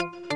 you